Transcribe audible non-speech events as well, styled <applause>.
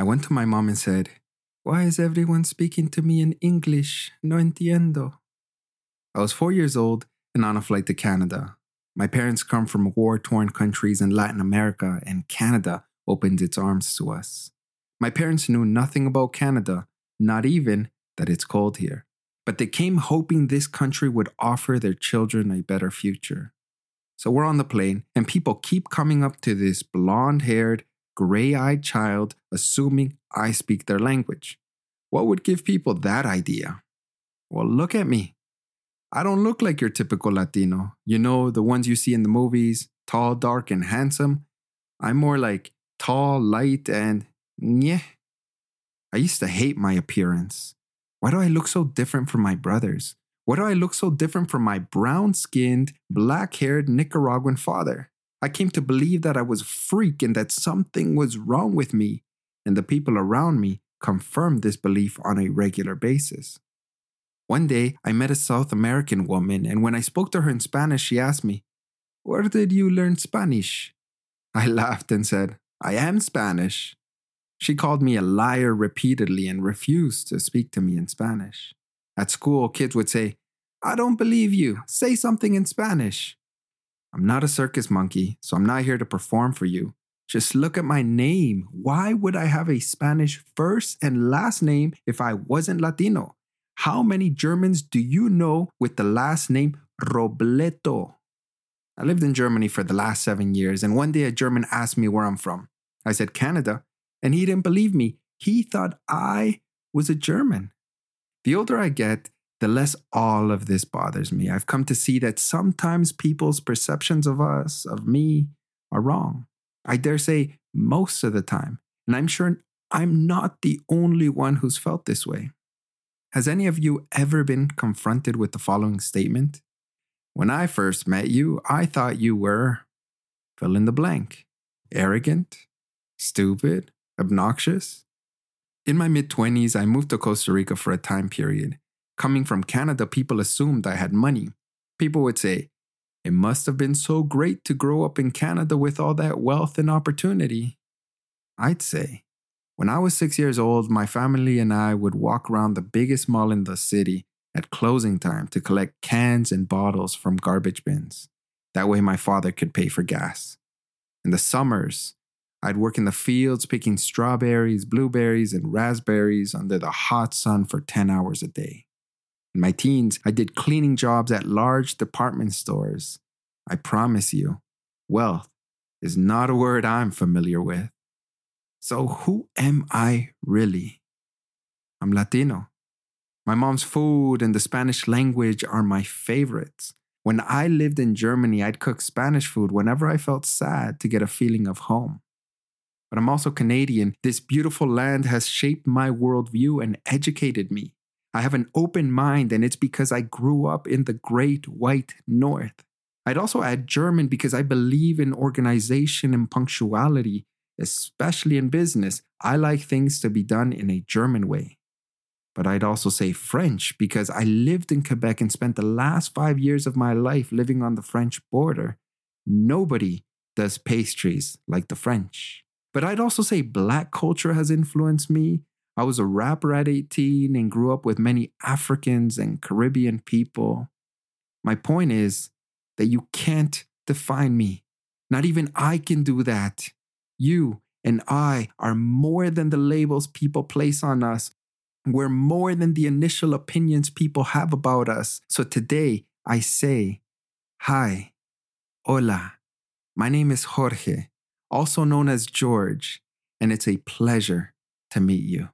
I went to my mom and said, Why is everyone speaking to me in English? No entiendo. I was four years old and on a flight to Canada. My parents come from war torn countries in Latin America, and Canada opened its arms to us. My parents knew nothing about Canada, not even that it's cold here. But they came hoping this country would offer their children a better future. So we're on the plane, and people keep coming up to this blonde haired, gray eyed child, assuming I speak their language. What would give people that idea? Well, look at me. I don't look like your typical Latino. You know, the ones you see in the movies, tall, dark, and handsome. I'm more like tall, light, and yeah. I used to hate my appearance. Why do I look so different from my brothers? Why do I look so different from my brown skinned, black haired Nicaraguan father? I came to believe that I was a freak and that something was wrong with me, and the people around me confirmed this belief on a regular basis. One day, I met a South American woman, and when I spoke to her in Spanish, she asked me, Where did you learn Spanish? I <laughs> laughed and said, I am Spanish. She called me a liar repeatedly and refused to speak to me in Spanish. At school, kids would say, I don't believe you. Say something in Spanish. I'm not a circus monkey, so I'm not here to perform for you. Just look at my name. Why would I have a Spanish first and last name if I wasn't Latino? How many Germans do you know with the last name Robleto? I lived in Germany for the last seven years, and one day a German asked me where I'm from. I said Canada, and he didn't believe me. He thought I was a German. The older I get, the less all of this bothers me. I've come to see that sometimes people's perceptions of us, of me, are wrong. I dare say most of the time. And I'm sure I'm not the only one who's felt this way. Has any of you ever been confronted with the following statement? When I first met you, I thought you were fill in the blank arrogant, stupid, obnoxious? In my mid 20s, I moved to Costa Rica for a time period. Coming from Canada, people assumed I had money. People would say, It must have been so great to grow up in Canada with all that wealth and opportunity. I'd say, when I was six years old, my family and I would walk around the biggest mall in the city at closing time to collect cans and bottles from garbage bins. That way, my father could pay for gas. In the summers, I'd work in the fields picking strawberries, blueberries, and raspberries under the hot sun for 10 hours a day. In my teens, I did cleaning jobs at large department stores. I promise you, wealth is not a word I'm familiar with. So, who am I really? I'm Latino. My mom's food and the Spanish language are my favorites. When I lived in Germany, I'd cook Spanish food whenever I felt sad to get a feeling of home but I'm also Canadian. This beautiful land has shaped my worldview and educated me. I have an open mind, and it's because I grew up in the great white north. I'd also add German because I believe in organization and punctuality, especially in business. I like things to be done in a German way. But I'd also say French because I lived in Quebec and spent the last five years of my life living on the French border. Nobody does pastries like the French. But I'd also say black culture has influenced me. I was a rapper at 18 and grew up with many Africans and Caribbean people. My point is that you can't define me. Not even I can do that. You and I are more than the labels people place on us. We're more than the initial opinions people have about us. So today I say, Hi, hola, my name is Jorge also known as George, and it's a pleasure to meet you.